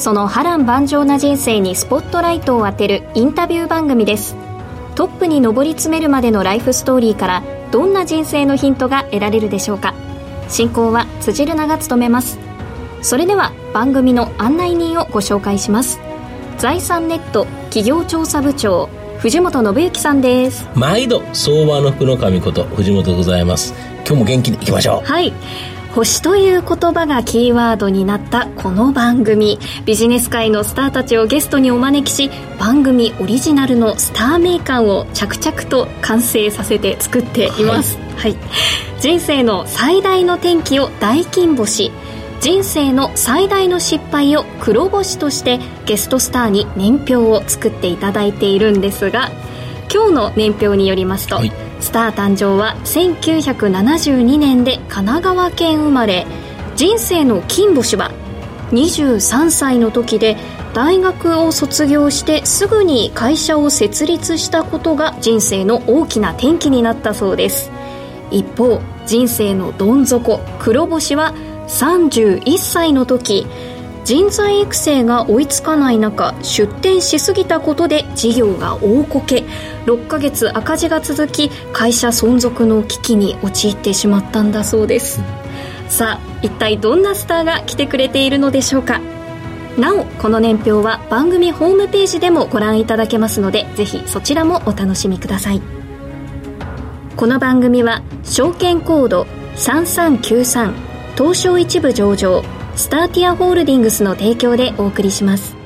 その波乱万丈な人生にスポットライトを当てるインタビュー番組です。トップに上り詰めるまでのライフストーリーからどんな人生のヒントが得られるでしょうか。進行は辻るなが務めます。それでは番組の案内人をご紹介します。財産ネット企業調査部長藤本信之さんです。毎度相場の福の神こと藤本でございます。今日も元気にいきましょう。はい星という言葉がキーワードになったこの番組。ビジネス界のスターたちをゲストにお招きし番組オリジナルのスターメーカーを着々と完成させて作っています、はい、はい、人生の最大の転機を大金星。人生の最大の失敗を黒星としてゲストスターに年表を作っていただいているんですが今日の年表によりますと、はい。スター誕生は1972年で神奈川県生まれ人生の金星は23歳の時で大学を卒業してすぐに会社を設立したことが人生の大きな転機になったそうです。一方人生のどん底黒星は31歳の時人材育成が追いつかない中出店しすぎたことで事業が大こけ。6ヶ月赤字が続き会社存続の危機に陥ってしまったんだそうです、さあ一体どんなスターが来てくれているのでしょうか。なおこの年表は番組ホームページでもご覧いただけますのでぜひそちらもお楽しみください。この番組は証券コード3393東証一部上場スターティアホールディングスの提供でお送りします。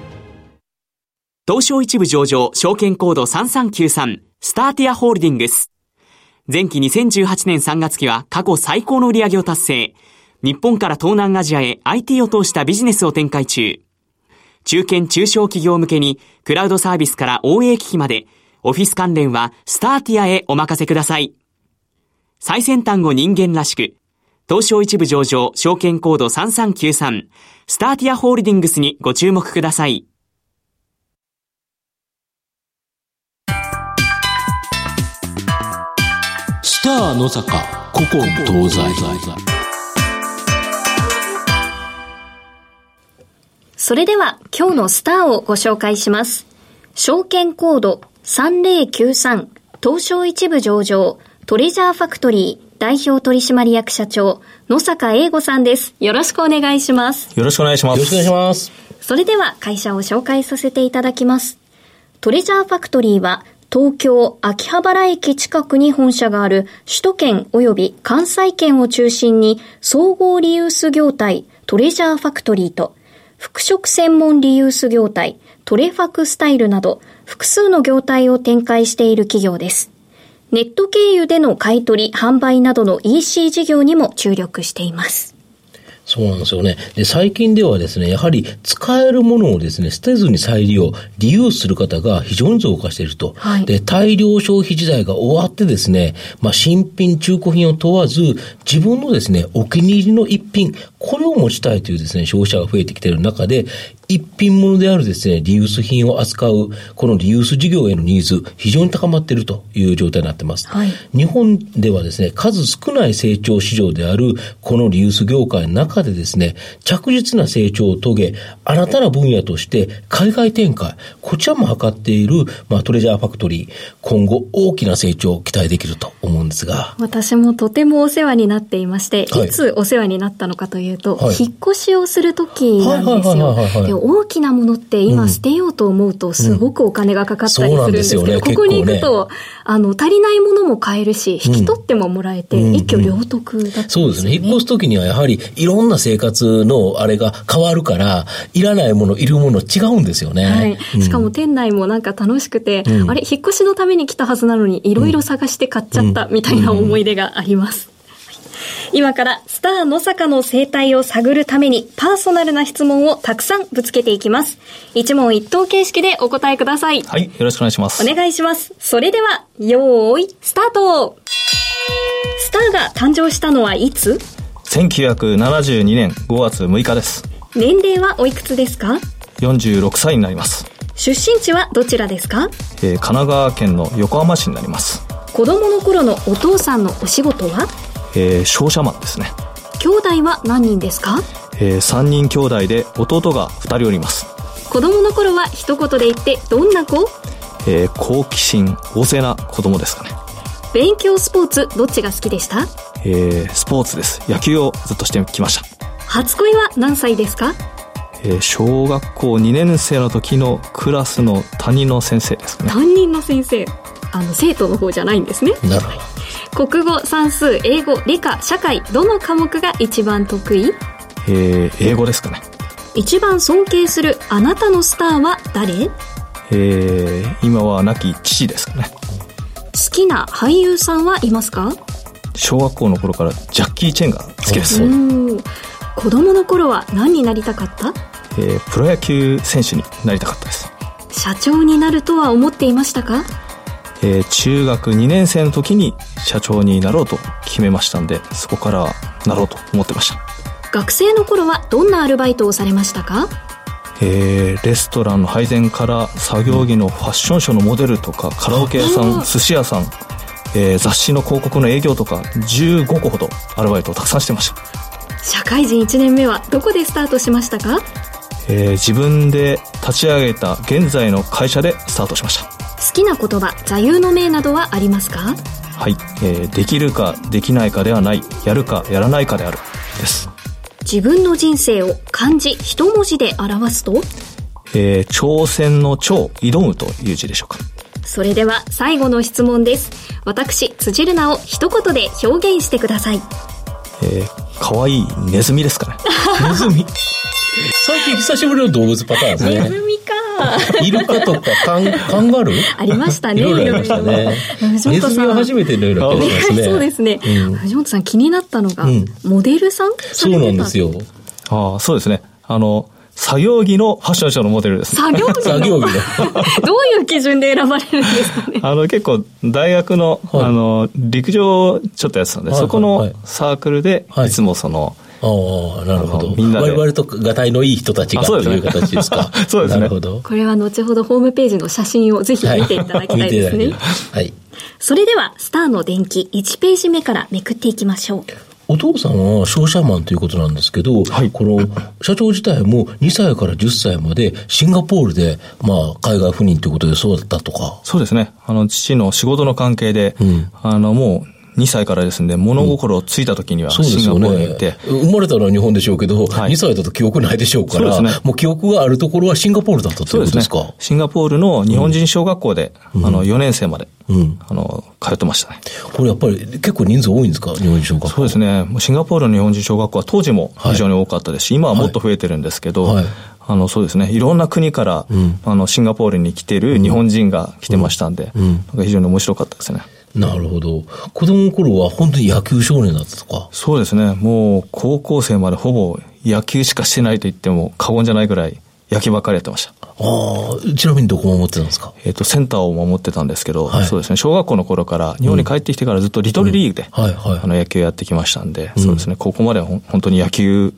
東証一部上場証券コード3393スターティアホールディングス。前期2018年3月期は過去最高の売上を達成。日本から東南アジアへ IT を通したビジネスを展開中。中堅中小企業向けにクラウドサービスから応援機器までオフィス関連はスターティアへお任せください。最先端を人間らしく、東証一部上場、証券コード3393、スターティアホールディングスにご注目ください。スター野坂、古今東西。それでは今日のスターをご紹介します。証券コード3093、東証一部上場、トレジャーファクトリー、代表取締役社長、野坂英吾さんです。よろしくお願いします。よろしくお願いします。よろしくお願いします。それでは会社を紹介させていただきます。トレジャーファクトリーは、東京秋葉原駅近くに本社がある首都圏及び関西圏を中心に総合リユース業態トレジャーファクトリーと服飾専門リユース業態トレファクスタイルなど複数の業態を展開している企業です。ネット経由での買い取り、販売などの EC 事業にも注力しています。そうなんですよね。で、最近ではですね、やはり使えるものをですね、捨てずに再利用、リユースする方が非常に増加していると。はい、で、大量消費時代が終わってですね、まあ、新品、中古品を問わず、自分のですね、お気に入りの一品、これを持ちたいというですね、消費者が増えてきている中で、一品物であるですね、リユース品を扱う、このリユース事業へのニーズ、非常に高まっているという状態になっています。はい、日本ではですね、数少ない成長市場である、このリユース業界の中中でですね、着実な成長を遂げ、新たな分野として海外展開、こちらも図っている、まあ、トレジャーファクトリー、今後大きな成長を期待できると思うんですが。私もとてもお世話になっていまして、はい、いつお世話になったのかというと、はい、引っ越しをするときなんですよ。で大きなものって今捨てようと思うとすごくお金がかかったりするんですけど、うんうんね、ここに行くと、ね、あの、足りないものも買えるし、引き取ってももらえて、一挙両得だった、ね、そうですね。引っ越すときにはやはりいろんな生活のあれが変わるから、いらないもの、いるもの違うんですよね。はい。しかも店内もなんか楽しくて、うん、あれ、引っ越しのために来たはずなのに、いろいろ探して買っちゃったみたいな思い出があります。今からスター野坂の生態を探るためにパーソナルな質問をたくさんぶつけていきます。一問一答形式でお答えください。はい、よろしくお願いします。お願いします。それでは、よーい、スタートスターが誕生したのはいつ？?1972 年5月6日です。年齢はおいくつですか ?46 歳になります。出身地はどちらですか、えー、神奈川県の横浜市になります。子供の頃のお父さんのお仕事は？えー、商社マンですね。兄弟は何人ですか？えー、3人兄弟で弟が2人おります。子供の頃は一言で言ってどんな子？えー、好奇心旺盛な子供ですかね。勉強スポーツどっちが好きでした？えー、スポーツです。野球をずっとしてきました。初恋は何歳ですか？えー、小学校2年生の時のクラスの担任の先生ですね。担任の先生あの生徒の方じゃないんですね。なるほど。国語算数英語理科社会どの科目が一番得意？えー、英語ですかね一番尊敬するあなたのスターは誰？えー、今は亡き父ですかね好きな俳優さんはいますか？小学校の頃からジャッキー・チェンが好きです。子供の頃は何になりたかった？えー、プロ野球選手になりたかったです。社長になるとは思っていましたか？えー、中学2年生の時に社長になろうと決めましたんで、そこからなろうと思ってました。学生の頃はどんなアルバイトをされましたか？えー、レストランの配膳から作業着のファッションショーのモデルとか、カラオケ屋さん、寿司屋さん、えー、雑誌の広告の営業とか、15個ほどアルバイトをたくさんしてました。社会人1年目はどこでスタートしましたか？えー、自分で立ち上げた現在の会社でスタートしました。好きな言葉座右の銘などはありますか？はい、えー、できるかできないかではない。やるかやらないかであるです。自分の人生を漢字一文字で表すと？えー、挑戦の挑挑むという字でしょうかそれでは最後の質問です私辻るなを一言で表現してくださいえー、かわいいネズミですかね ネズミ最近久しぶりの動物パターンですねネズミイルカとかカンカンガルー？ありましたね。いろいろありましたね。ネズミは初めてのような気がしますね。そうですね。藤本さん気になったのが、モデルさん？そうなんですよ。ああ、そうですね。あの、作業着のファッションショーのモデルです。作業着作業着の。どういう基準で選ばれるんですかね？あの、結構、大学の、はい、あの、陸上ちょっとやってたんで、はい、そこのサークルで、いつもその、ああ、なるほど。みんな我々とがたいのいい人たちがという形ですか？そうですね。なるほど。これは後ほどホームページの写真をぜひ見ていただきたいですね。はい。それでは、スターの電気1ページ目からめくっていきましょう。お父さんは商社マンということなんですけど、はい、この社長自体も2歳から10歳までシンガポールで、まあ、海外赴任ということでそうだったとか。そうですね。あの、父の仕事の関係で、うん、あの、もう、2歳からですね、物心ついた時にはシンガポールに行って、うんね、生まれたのは日本でしょうけど、はい、2歳だと記憶ないでしょうから、ね、もう記憶があるところはシンガポールだったということですか、ね、シンガポールの日本人小学校で、うん、あの、4年生まで、うん、あの、通ってましたね。これやっぱり結構人数多いんですか？日本人小学校。そうですね。シンガポールの日本人小学校は当時も非常に多かったですし、はい、今はもっと増えてるんですけど、はい。あの、そうですね。いろんな国から、うん、あの、シンガポールに来てる日本人が来てましたんで、うん、なんか非常に面白かったですね。なるほど。子供の頃は本当に野球少年だったとか？そうですね。もう高校生までほぼ野球しかしてないと言っても過言じゃないぐらい野球ばっかりやってました。ああ、ちなみにどこ守ってたんですか？えっ、と、センターを守ってたんですけど、はい、そうですね、小学校の頃から、日本に帰ってきてからずっとリトルリーグで、あの野球やってきましたんで、うん、そうですね、ここまでは本当に野球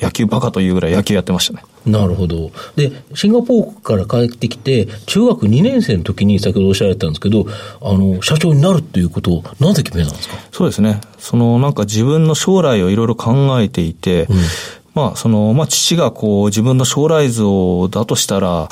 野球バカというぐらい野球やってましたね。なるほど。で、シンガポールから帰ってきて、中学2年生の時に先ほどおっしゃられたんですけど、あの、社長になるっていうことを、なぜ決めたんですか？そうですね。その、なんか自分の将来をいろいろ考えていて、うん、まあ、その、まあ、父がこう、自分の将来像だとしたら、うん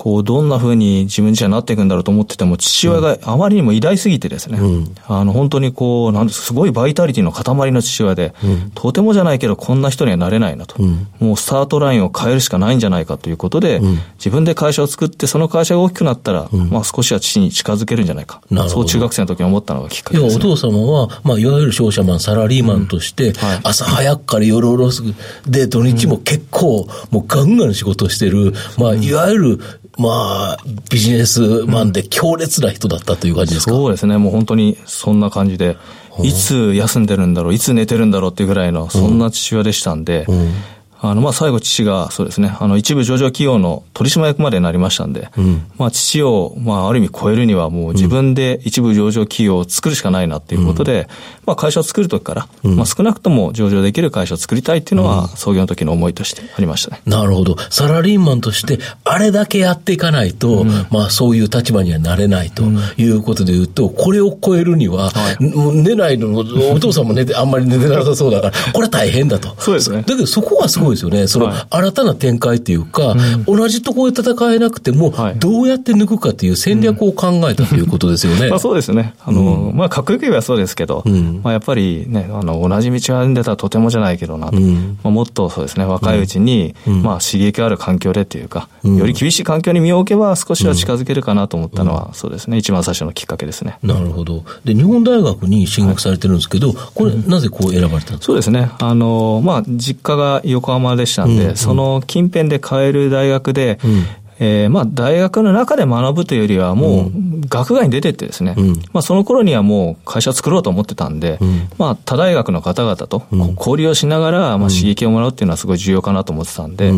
こう、どんな風に自分自身はなっていくんだろうと思ってても、父親があまりにも偉大すぎてですね、うん、あの、本当にこう、なんですすごいバイタリティの塊の父親で、うん、とてもじゃないけど、こんな人にはなれないなと、うん、もうスタートラインを変えるしかないんじゃないかということで、自分で会社を作って、その会社が大きくなったら、まあ少しは父に近づけるんじゃないか。そう中学生の時に思ったのがきっかけです、ね、お父様は、まあ、いわゆる商社マン、サラリーマンとして、はい、朝早くから夜おろす、で、土日も結構、もうガンガン仕事してる、まあ、いわゆるまあ、ビジネスマンで強烈な人だったという感じですか、そうですね。もう本当にそんな感じで、いつ休んでるんだろう、いつ寝てるんだろうっていうぐらいの、そんな父親でしたんで、うんうんあの、まあ、最後父が、そうですね、あの、一部上場企業の取締役までになりましたんで、うん、まあ、父を、まあ、ある意味超えるにはもう自分で一部上場企業を作るしかないなっていうことで、うん、まあ、会社を作るときから、うん、まあ、少なくとも上場できる会社を作りたいっていうのは、創業の時の思いとしてありましたね。なるほど。サラリーマンとして、あれだけやっていかないと、まあ、そういう立場にはなれないということで言うと、これを超えるには、はい、寝ないの、お父さんも寝て、あんまり寝てなさそうだから、これは大変だと。そうですね。だけど、そこがすごいですよね。その、はい新たな展開っていうか、うん、同じところで戦えなくても、どうやって抜くかっていう戦略を考えたということですよね。まあそうですね。あの、うん、まあかっこよく言えばそうですけど、うん、まあやっぱりね、あの、同じ道を歩んでたらとてもじゃないけどなと。まあ、もっとそうですね、若いうちに、まあ刺激ある環境でっていうか、より厳しい環境に身を置けば少しは近づけるかなと思ったのは、そうですね、一番最初のきっかけですね。なるほど。で、日本大学に進学されてるんですけど、これ、なぜこう選ばれたんですか？そうですね。あの、まあ、実家が横浜でしたんで、その近辺で買える大学で、うん、えー、まあ、大学の中で学ぶというよりは、もう、学外に出てってですね、うん、まあ、その頃にはもう会社作ろうと思ってたんで、うん、まあ、他大学の方々と交流をしながら、まあ、刺激をもらうっていうのはすごい重要かなと思ってたんで、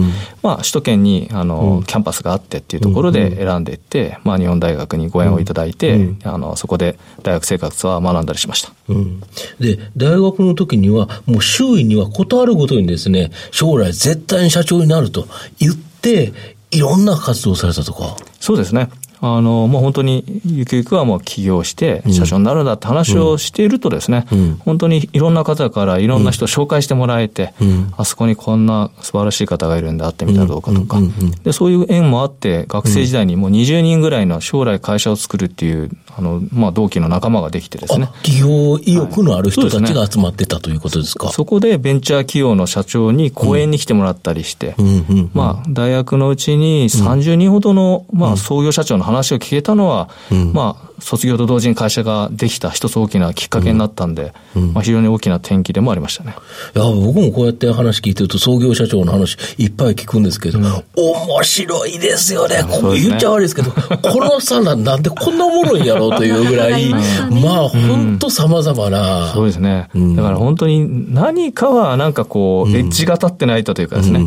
まあ、首都圏に、あの、キャンパスがあってっていうところで選んでいって、まあ、日本大学にご縁をいただいて、あの、そこで大学生活は学んだりしました。で、大学の時には、もう周囲にはことあるごとにですね、将来絶対に社長になると言って、いろんな活動されたとか？そうですね。あの、もう本当に、ゆくゆくはもう起業して、社長になるんだって話をしているとですね、うん、本当にいろんな方からいろんな人を紹介してもらえて、うん、あそこにこんな素晴らしい方がいるんで会ってみたらどうかとか、で、そういう縁もあって、学生時代にもう20人ぐらいの将来会社を作るっていう、あの、まあ、同期の仲間ができてですね。企業意欲のある人たちが集まってたということですか。そこでベンチャー企業の社長に講演に来てもらったりして、まあ、大学のうちに30人ほどの、まあ、創業社長の話を聞けたのは、まあ、卒業と同時に会社ができた一つ大きなきっかけになったんで、うん、まあ、非常に大きな転機でもありましたね。いや、僕もこうやって話聞いてると、創業社長の話いっぱい聞くんですけど、うん、面白いですよね。こう言っちゃ悪いですけど、このさな、なんでこんなおもろいんやろうというぐらい、まあ、本当様々な、そうですね。だから本当に何かはなんかこう、エッジが立ってないとというかですね、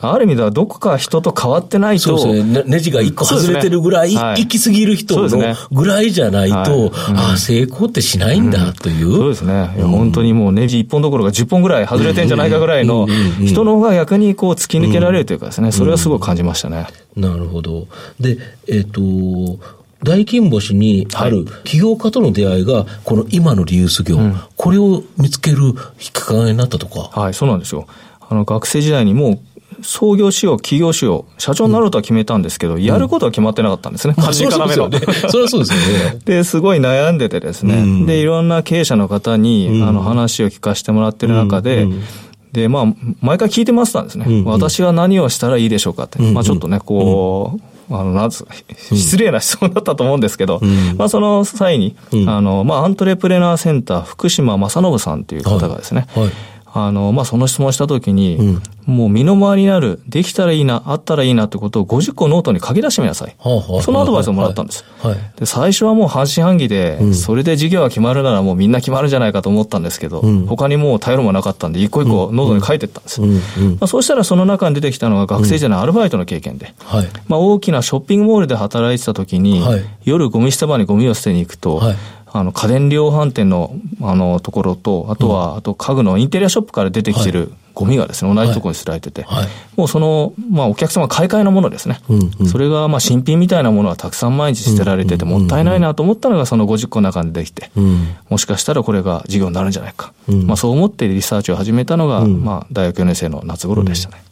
ある意味ではどこか人と変わってないと。そうですね。ネジが一個外れてるぐらい、行き過ぎる人のぐらいじゃないと、はいうん、ああ、成功ってしないんだという。そうですね。本当にもうネジ1本どころか10本ぐらい外れてんじゃないかぐらいの人の方が逆にこう突き抜けられるというかですね、それはすごい感じましたね。なるほど。で、えっ、ー、と、大金星にある起業家との出会いが、この今のリユース業、うん、これを見つけるきっかけになったとか。はい、そうなんですよ。あの、学生時代にもう創業しよう、起業しよう、社長になろうとは決めたんですけど、うん、やることは決まってなかったんですね。うん、から目の。それはそうですよね。で、すごい悩んでてですね、うん、で、いろんな経営者の方に、あの、話を聞かせてもらってる中で、で、まあ、毎回聞いてましたんですね。私は何をしたらいいでしょうかって。まあ、ちょっとね、こう、あの、なんつ、失礼な質問だったと思うんですけど、うん、まあその際に、うん、あの、まあアントレプレナーセンター福島正伸さんという方がですね、はい。はいあの、まあ、その質問したときに、うん、もう身の回りにある、できたらいいな、あったらいいなってことを50個ノートに書き出してみなさい。はあはあ、そのアドバイスをもらったんです。はい、で最初はもう半信半疑で、うん、それで事業が決まるならもうみんな決まるんじゃないかと思ったんですけど、うん、他にもう頼るもなかったんで、一個一個ノートに書いていったんです。まあ、そうしたらその中に出てきたのが学生時代のアルバイトの経験で、はい、まあ、大きなショッピングモールで働いてたときに、はい、夜ゴミ捨て場にゴミを捨てに行くと、はいあの、家電量販店の、あの、ところと、あとは、あと家具のインテリアショップから出てきてるゴミがですね、同じところに捨てられてて、はい、もうその、まあお客様買い替えのものですね。うんうん、それがまあ新品みたいなものはたくさん毎日捨てられてて、もったいないなと思ったのがその50個の中にできて、うん、もしかしたらこれが事業になるんじゃないか。うん、まあそう思ってリサーチを始めたのが、まあ大学4年生の夏頃でしたね。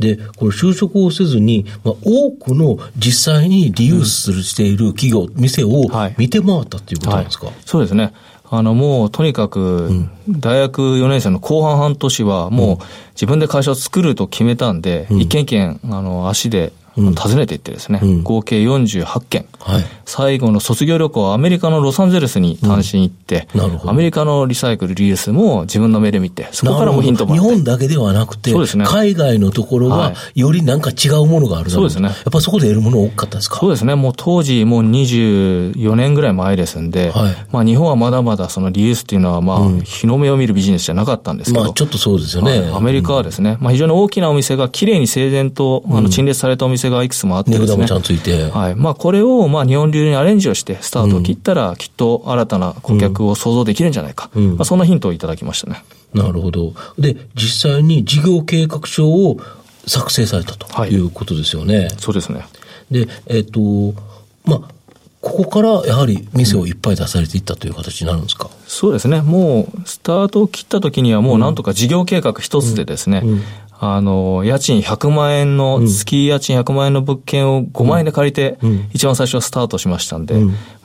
で、これ就職をせずに、まあ、多くの実際にリユースしている企業、うん、店を見て回ったっていうことなんですか、はい。はい、そうですね。あの、もう、とにかく、大学4年生の後半半年は、もう、自分で会社を作ると決めたんで、一軒一軒、あの、足で訪ねていってですね、うん、合計48件、はい、最後の卒業旅行はアメリカのロサンゼルスに単身行って、うん、アメリカのリサイクルリユースも自分の目で見て、そこからもヒントも日本だけではなくて、そうですね、海外のところはよりなんか違うものがあるそうですね。やっぱそこで得るもの多かったですか？そうですね。もう当時もう24年ぐらい前ですんで、はい、まあ日本はまだまだそのリユースっていうのはまあ、日の目を見るビジネスじゃなかったんですけど、まあちょっとそうですよね。アメリカはですね、まあ非常に大きなお店が綺麗に整然とあの陳列されたお店がいくつもあってですね、ちゃんついて。はい。まあ、これを、まあ、日本流にアレンジをして、スタートを切ったら、きっと新たな顧客を想像できるんじゃないか。うん、まあ、そんなヒントをいただきましたね。なるほど。で、実際に事業計画書を作成されたということですよね。はい、そうですね。で、えっ、ー、と、まあ、ここからやはり店をいっぱい出されていったという形になるんですか、うん、そうですね。もう、スタートを切った時にはもうなんとか事業計画一つでですね、うんうん、あの、家賃100万円の、月家賃100万円の物件を5万円で借りて、一番最初はスタートしましたんで、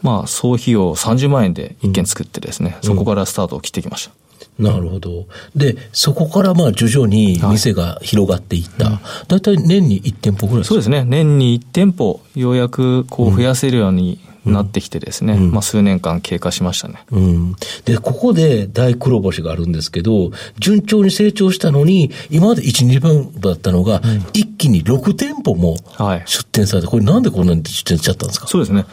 まあ、総費用30万円で一軒作ってですね、そこからスタートを切ってきました。なるほど。で、そこからまあ徐々に店が広がっていった。大、体、年に1店舗ぐらいですか？そうですね。年に1店舗、ようやくこう増やせるようになってきてですね、うん、まあ数年間経過しましたね。うん。で、ここで大黒星があるんですけど、順調に成長したのに、今まで1、2番だったのが、一気に6店舗も出店されて、これなんでこんなに出店しちゃったんですか？そうですね。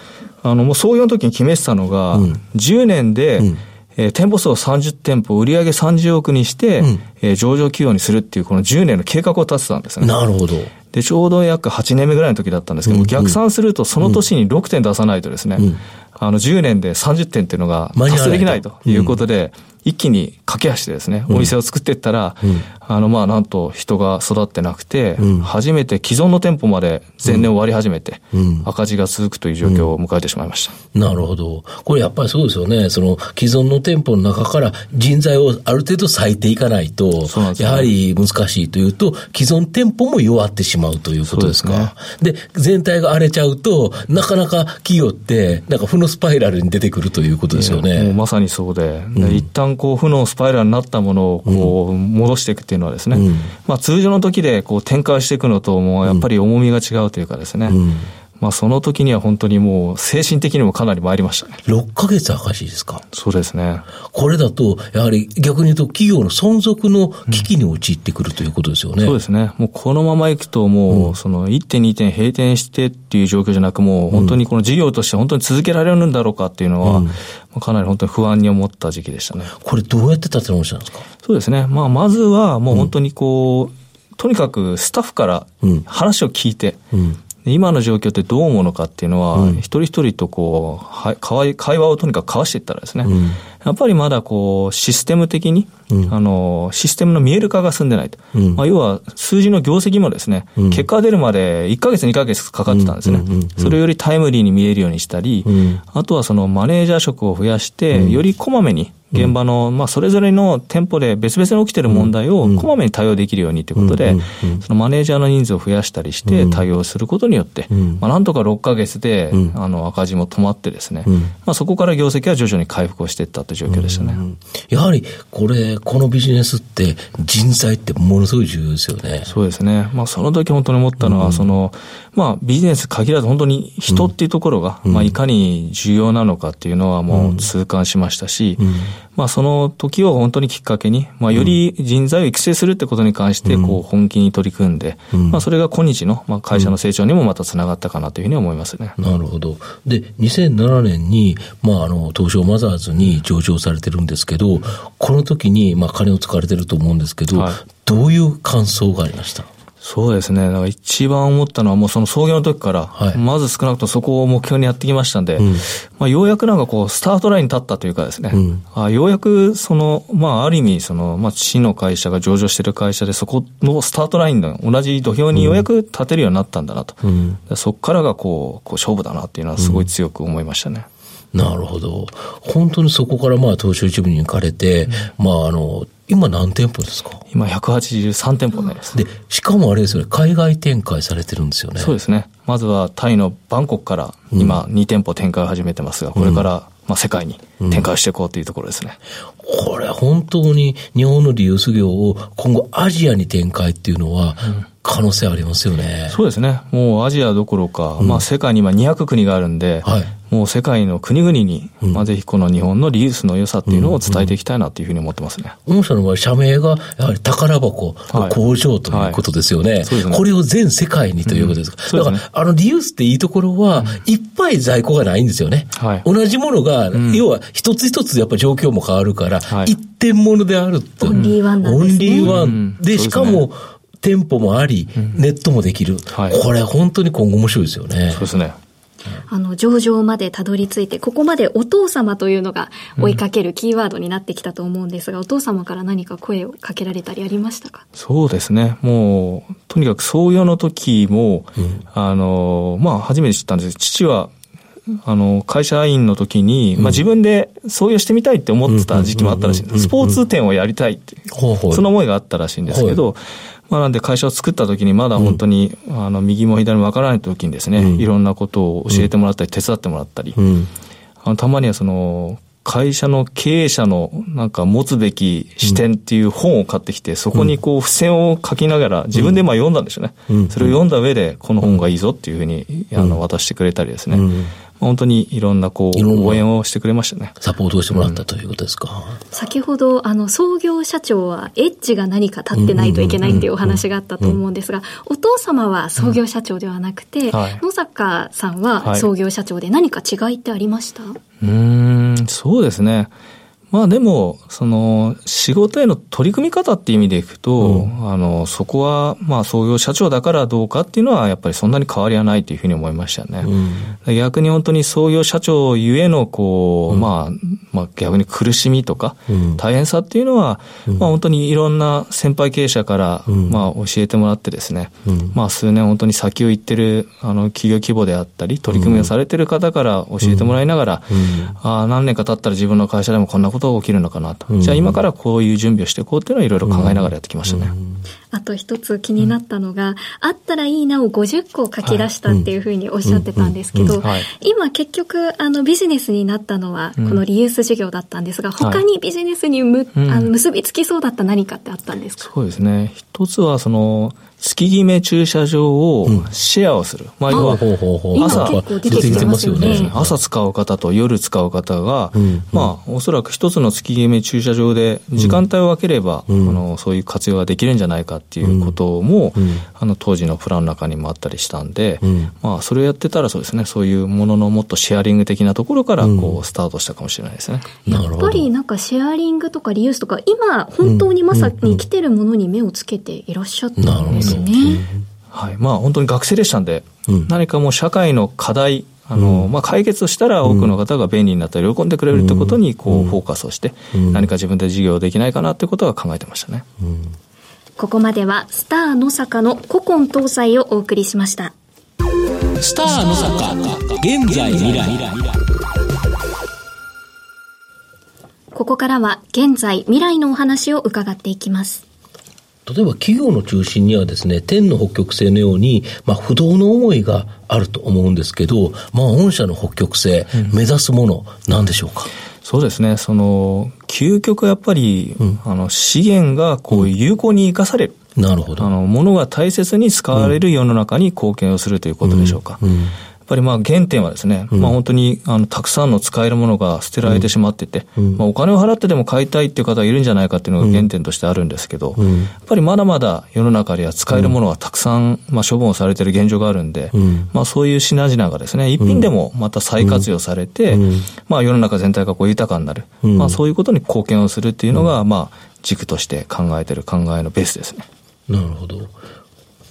あの、もう創業の時に決めてたのが、うん、10年で、うんえー、店舗数を30店舗、売上30億にして、うん、えー、上場企業にするっていう、この10年の計画を立てたんですね。なるほど。で、ちょうど約8年目ぐらいの時だったんですけども、うんうん、逆算するとその年に6点出さないとですね、うん、あの10年で30点っていうのが達成できないということで、一気に駆け足でですね、お店を作っていったら、うん、あの、まあ、なんと人が育ってなくて、うん、初めて既存の店舗まで前年終わり始めて、うん、赤字が続くという状況を迎えてしまいました。なるほど。これやっぱりそうですよね。その既存の店舗の中から人材をある程度割いていかないと、ね、やはり難しいというと、既存店舗も弱ってしまうということですか？で、ね、全体が荒れちゃうと、なかなか企業って、なんか負のスパイラルに出てくるということですよね。もうまさにそうで、一旦こう負のスパイラルになったものをこう戻していくっていうのはですね、うん、まあ通常の時でこう展開していくのともやっぱり重みが違うというかですね、うんまあ、その時には本当にもう精神的にもかなり参りましたね。6ヶ月赤字ですか？そうですね。これだと、やはり逆に言うと企業の存続の危機に陥ってくるということですよね。そうですね。もうこのままいくともう、その1点2点閉店してっていう状況じゃなく、もう本当にこの事業として本当に続けられるんだろうかっていうのは、うん、かなり本当に不安に思った時期でしたね。これどうやって立て直したんですか？そうですね。まあ、まずはもう本当にこう、とにかくスタッフから話を聞いて、うん今の状況ってどう思うのかっていうのは、うん、一人一人とこう、は会話をとにかく交わしていったらですね、うん、やっぱりまだこう、システム的に、うん、あの、システムの見える化が進んでないと。まあ、要は、数字の業績もですね、結果が出るまで1ヶ月2ヶ月かかってたんですね。それよりタイムリーに見えるようにしたり、あとはそのマネージャー職を増やして、よりこまめに現場の、まあ、それぞれの店舗で別々に起きている問題をこまめに対応できるようにということで、そのマネージャーの人数を増やしたりして対応することによって、まあ、なんとか6か月で、あの赤字も止まってですね、まあ、そこから業績は徐々に回復をしていったという状況でしたね。やはり、これ、このビジネスって人材ってものすごい重要ですよね。そうですね。まあ、その時本当に思ったのは、その、まあ、ビジネス限らず本当に人っていうところが、まあ、いかに重要なのかっていうのはもう痛感しましたし、まあ、その時を本当にきっかけに、まあ、より人材を育成するってことに関して、こう、本気に取り組んで、まあ、それが今日の、まあ、会社の成長にもまたつながったかなというふうに思いますね。なるほど。で、2007年に、まあ、あの、東証マザーズに上場されてるんですけど、この時に、まあ、金を使われてると思うんですけど、はい、どういう感想がありました？そうですね。だから一番思ったのはもうその創業の時から、はい、まず少なくともそこを目標にやってきましたんで、うん、まあようやくなんかこうスタートラインに立ったというかですね、うん、あようやくその、まあある意味その、まあ市の会社が上場してる会社でそこのスタートラインの同じ土俵にようやく立てるようになったんだなと。うん、そこからがこう、こう勝負だなっていうのはすごい強く思いましたね。なるほど。本当にそこからまあ東証一部に行かれて、まああの、今何店舗ですか？今183店舗になります。で、しかもあれですよね、海外展開されてるんですよね。そうですね。まずはタイのバンコクから今2店舗展開を始めてますが、これからまあ世界に展開していこうというところですね。うん、これ本当に日本のリユース業を今後アジアに展開っていうのは、可能性ありますよね。そうですね。もうアジアどころか、うん、まあ世界に今200国があるんで、はい、もう世界の国々に、うん、まあぜひこの日本のリユースの良さっていうのを伝えていきたいなというふうに思ってますね。御社の場合、社名がやはり宝箱の工場ということですよね。はいはいねこれを全世界にということですか？うん、だから、ね、あのリユースっていいところは、いっぱい在庫がないんですよね。はい、同じものが、要は一つ一つやっぱ状況も変わるから、一点ものであると。オンリーワンなんですね。オンリーワン。で、しかも、店舗もあり、ネットもできる、はい、これ本当に今後面白いですよね。そうですね。あの、上場までたどり着いて、ここまでお父様というのが追いかけるキーワードになってきたと思うんですが、うん、お父様から何か声をかけられたりありましたか？そうですね。もう、とにかく創業の時も、うん、あの、まあ、初めて知ったんです。父は、あの、会社員の時に、まあ自分で創業してみたいって思ってた時期もあったらしいんです。スポーツ店をやりたいって、その思いがあったらしいんですけど、まあ、なんで会社を作った時にまだ本当に、うん、あの右も左もわからない時にですね、うん、いろんなことを教えてもらったり手伝ってもらったり、うん、あのたまにはその会社の経営者のなんか持つべき視点っていう本を買ってきて、そこにこう付箋を書きながら自分でまあ読んだんですよね。それを読んだ上でこの本がいいぞっていうふうにあの渡してくれたりですね。本当にいろんなこう応援をしてくれましたね。サポートをしてもらったということですか？うん、先ほど、あの、創業社長はエッジが何か立ってないといけないっていうお話があったと思うんですが、お父様は創業社長ではなくて、はい、野坂さんは創業社長で何か違いってありました、はい、うん、そうですね。まあでも、その、仕事への取り組み方っていう意味でいくと、うん、あの、そこは、まあ創業社長だからどうかっていうのは、やっぱりそんなに変わりはないというふうに思いましたね。うん、逆に本当に創業社長ゆえの、こう、うん、まあ、まあ逆に苦しみとか、大変さっていうのは、まあ本当にいろんな先輩経営者から、まあ教えてもらってですね、まあ数年本当に先を行ってる、あの、企業規模であったり、取り組みをされてる方から教えてもらいながら、ああ、何年か経ったら自分の会社でもこんなことことが起きるのかなと。じゃあ今からこういう準備をしていこうっていうのはいろいろ考えながらやってきましたね。あと一つ気になったのが、あったらいいなを50個書き出したっていうふうにおっしゃってたんですけど、今結局あのビジネスになったのはこのリユース事業だったんですが、他にビジネスにむ、あの結びつきそうだった何かってあったんですか？そうですね。一つはその、月決め駐車場をシェアをする。まあ、要は、朝、出てきてますよね。朝使う方と夜使う方が、まあ、おそらく一つの月決め駐車場で時間帯を分ければ、あの、そういう活用ができるんじゃないかっていうことも、あの、当時のプランの中にもあったりしたんで、まあ、それをやってたらそうですね、そういうもののもっとシェアリング的なところから、こう、スタートしたかもしれないですね。やっぱりなんかシェアリングとかリユースとか、今、本当にまさに来てるものに目をつけていらっしゃったんですね。はい。まあ本当に学生でしたんで、うん、何かもう社会の課題、あの、うん、まあ解決したら多くの方が便利になったり喜んでくれるってことにこうフォーカスをして、何か自分で事業できないかなってことは考えてましたね。ここまではスター野坂の古今東西をお送りしました。スター野坂、現在未来。ここからは現在未来のお話を伺っていきます。例えば企業の中心にはですね、天の北極星のように、まあ、不動の思いがあると思うんですけど、まあ、御社の北極星、目指すもの、なんでしょうか、そうですね。その、究極やっぱり、うん、あの、資源がこう有効に生かされる。なるほど。あの、ものが大切に使われる世の中に貢献をするということでしょうか。うんうんぱりまあ原点はですね、うん、まあ本当にあのたくさんの使えるものが捨てられてしまってて、うん、まあお金を払ってでも買いたいっていう方がいるんじゃないかっていうのが原点としてあるんですけど、うん、やっぱりまだまだ世の中には使えるものがたくさん、まあ処分をされてる現状があるんで、まあそういう品々がですね、一品でもまた再活用されて、まあ世の中全体がこう豊かになる、まあそういうことに貢献をするっていうのが、まあ軸として考えてる考えのベースですね。なるほど。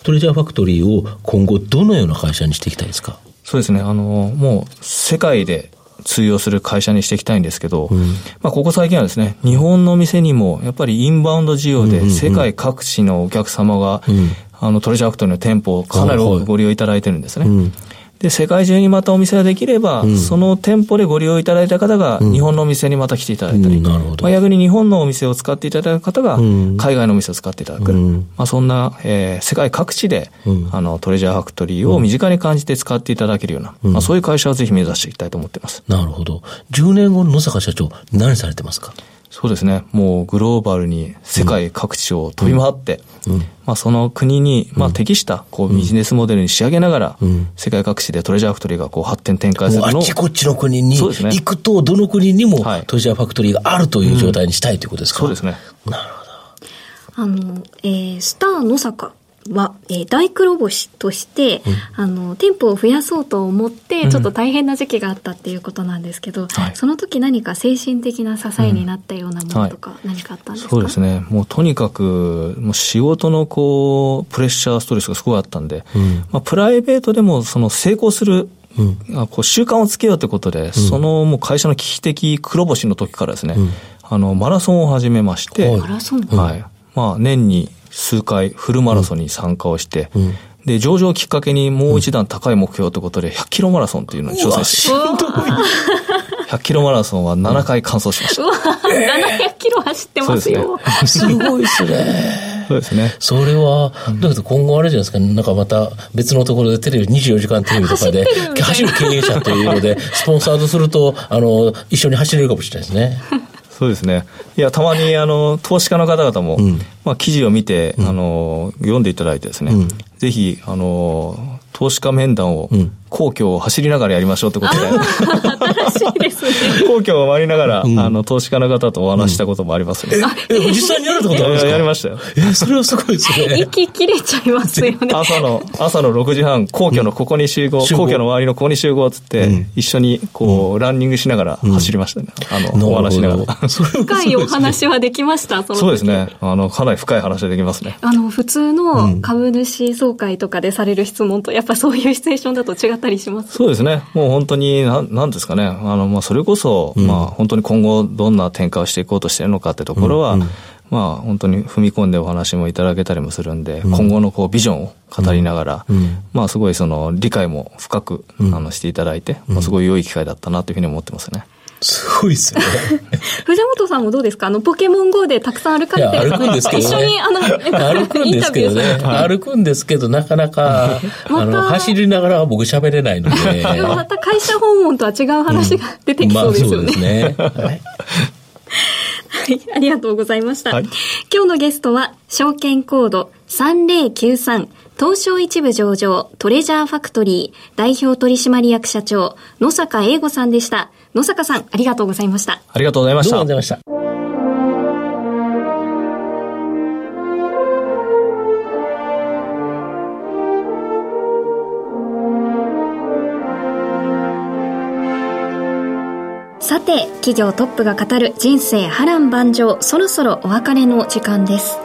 トレジャーファクトリーを今後どのような会社にしていきたいですか？そうですね。あの、もう世界で通用する会社にしていきたいんですけど、うん、まあここ最近はですね、日本の店にもやっぱりインバウンド需要で世界各地のお客様が、うん。うん、あのトレジャーファクトの店舗をかなり多くご利用いただいてるんですね。うんで、世界中にまたお店ができれば、うん、その店舗でご利用いただいた方が、日本のお店にまた来ていただいたり、うん、なるほど。まあ、逆に日本のお店を使っていただく方が、海外のお店を使っていただく。まあ、そんな、えー、世界各地で、あの、トレジャーファクトリーを身近に感じて使っていただけるような、まあ、そういう会社をぜひ目指していきたいと思っています。なるほど。10年後の野坂社長、何されてますか？そうですね。もうグローバルに世界各地を飛び回って、うん、まあその国に、まあ適したこうビジネスモデルに仕上げながら、うん、世界各地でトレジャーファクトリーがこう発展展開するのを。あっちこっちの国に行くと、どの国にもトレジャーファクトリーがあるという状態にしたいということですか、そうですね。なるほど。あの、えー、スター野坂は、えー、大黒星として、うん、あの店舗を増やそうと思ってちょっと大変な時期があったっていうことなんですけど、うんはい、その時何か精神的な支えになったようなものとか、何かあったんですか、そうですね。もうとにかくもう仕事のこうプレッシャーストレスがすごいあったんで、うん、まあ、プライベートでもその成功するうん、こう習慣をつけようということで、うん、そのもう会社の危機的黒星の時からですね、うん、あのマラソンを始めまして、マラソン？はい。まあ年に数回フルマラソンに参加をして、うんで、上場をきっかけにもう一段高い目標ということで、100キロマラソンっていうのに挑戦して、100 キロマラソンは7回完走しました。うん、700キロ走ってますよ。すごいですね。そうですね。それは、だけど今後あれじゃないですか、なんかまた別のところでテレビ、24時間テレビとかで、走る経営者というので、スポンサードすると、あの、一緒に走れるかもしれないですね。そうですね。いや、たまに、あの、投資家の方々も、うん、まあ、記事を見て、あの、読んでいただいてですね、うん、ぜひ、あの、投資家面談を、皇居を走りながらやりましょうってことで。新しい。皇居を回りながら、あの、投資家の方とお話したこともありますね。え、実際にやるってことあるんですか？やりましたよ。え、それはすごいですね。息切れちゃいますよね。朝の、朝の6時半、皇居のここに集合、皇居の周りのここに集合っつって、一緒に、こう、ランニングしながら走りましたね。あの、お話しながら。深いお話はできましたそうですね。あの、かなり深い話できますね。あの、普通の株主総会とかでされる質問と、やっぱそういうシチュエーションだと違ったりします？そうですね。もう本当に、なん、なんですかね。あの、まあ、それこそ、うん、まあ、本当に今後どんな展開をしていこうとしているのかってところは、うんうん、まあ、本当に踏み込んでお話もいただけたりもするんで、今後のこう、ビジョンを語りながら、まあ、すごいその、理解も深く、あの、していただいて、まあ、すごい良い機会だったなというふうに思ってますね。すごいっすね。藤本さんもどうですか？あの、ポケモン GO でたくさん歩かれてる歩くんですけど、ね、一緒に、あの、歩くんですけどね。歩くんですけど、なかなか、あの、走りながら僕喋れないので。でもまた会社訪問とは違う話が出てきそうですよね。うんまあ、そうですね。はいはい、ありがとうございました。はい、今日のゲストは、証券コード3093、東証一部上場、トレジャーファクトリー、代表取締役社長、野坂英吾さんでした。野坂さん、ありがとうございました。ありがとうございました。ありがとうございました。さて、企業トップが語る人生波乱万丈、そろそろお別れの時間です。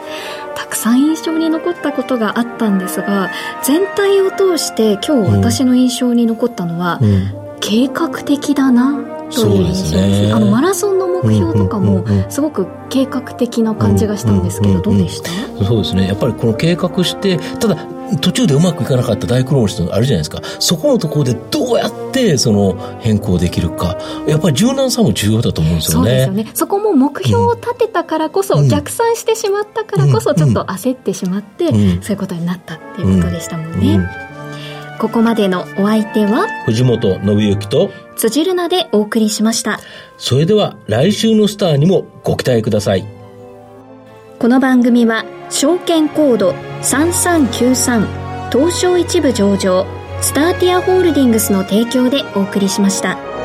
たくさん印象に残ったことがあったんですが、全体を通して今日私の印象に残ったのは、うん、計画的だなという印象です、ね、あのマラソンの目標とかもすごく計画的な感じがしたんですけど、どうでした？そうですね。やっぱりこの計画してただ途中でうまくいかなかった大苦労の人あるじゃないですか。そこのところでどうやってその変更できるか。やっぱり柔軟さも重要だと思うんですよね。そうですよね。そこも目標を立てたからこそ、うん、逆算してしまったからこそちょっと焦ってしまって、うん、そういうことになったっていうことでしたもんね、うんここまでのお相手は藤本信之と辻るなでお送りしましたそれでは来週のスターにもご期待くださいこの番組は証券コード3393東証一部上場スターティアホールディングスの提供でお送りしました。